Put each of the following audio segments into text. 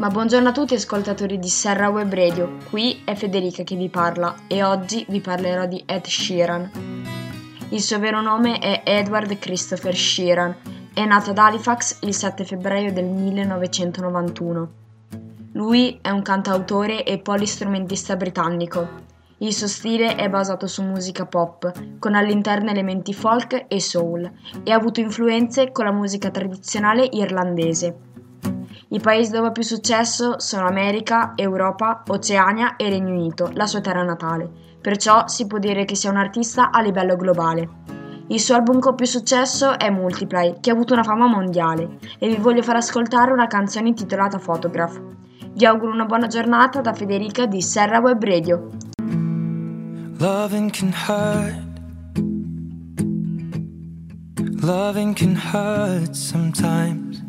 Ma buongiorno a tutti ascoltatori di Serra Web Radio, qui è Federica che vi parla e oggi vi parlerò di Ed Sheeran. Il suo vero nome è Edward Christopher Sheeran, è nato ad Halifax il 7 febbraio del 1991. Lui è un cantautore e polistrumentista britannico. Il suo stile è basato su musica pop, con all'interno elementi folk e soul, e ha avuto influenze con la musica tradizionale irlandese. I paesi dove ha più successo sono America, Europa, Oceania e Regno Unito, la sua terra natale, perciò si può dire che sia un artista a livello globale. Il suo album con più successo è Multiply, che ha avuto una fama mondiale, e vi voglio far ascoltare una canzone intitolata Photograph. Vi auguro una buona giornata da Federica di Serra Web Radio. Loving can hurt. Loving can hurt sometimes.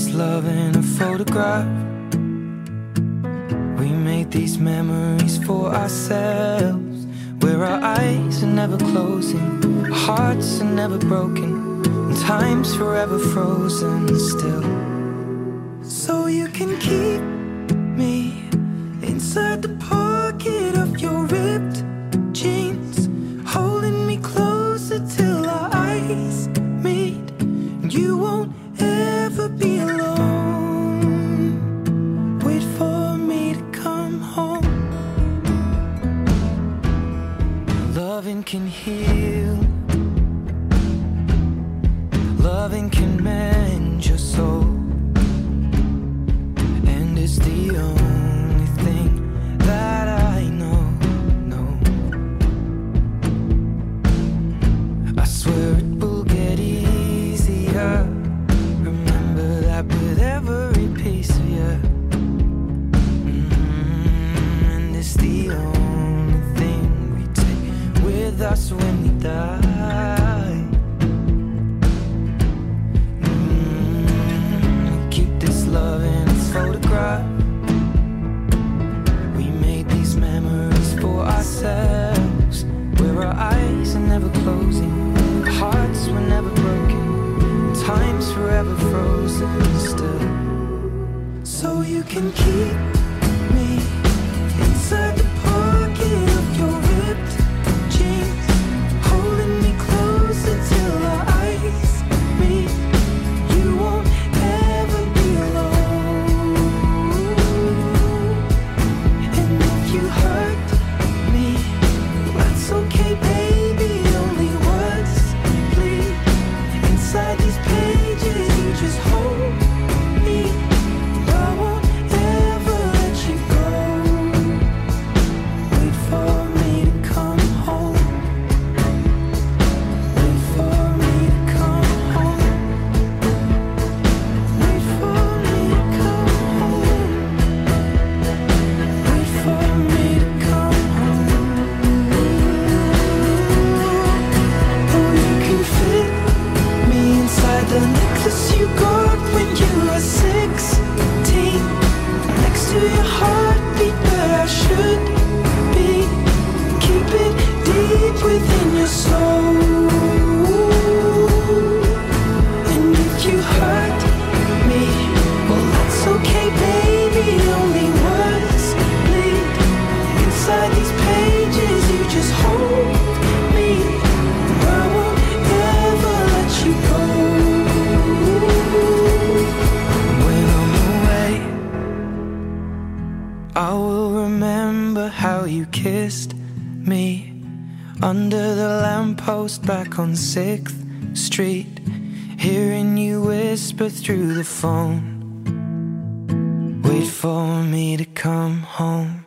This love in a photograph. We made these memories for ourselves, where our eyes are never closing, our hearts are never broken, and time's forever frozen still. So you can keep me inside the pocket of your ripped jeans, holding me closer till our eyes meet. You won't ever be alone. Wait for me to come home. Loving can heal, loving can mend your soul, and it's the only thing that I know. No, I swear with us when we die. Mm, keep this love in its photograph. We made these memories for ourselves, where our eyes are never closing, hearts were never broken time's forever frozen still. So you can keep me inside I will remember how you kissed me under the lamppost back on 6th Street, hearing you whisper through the phone. Wait for me to come home.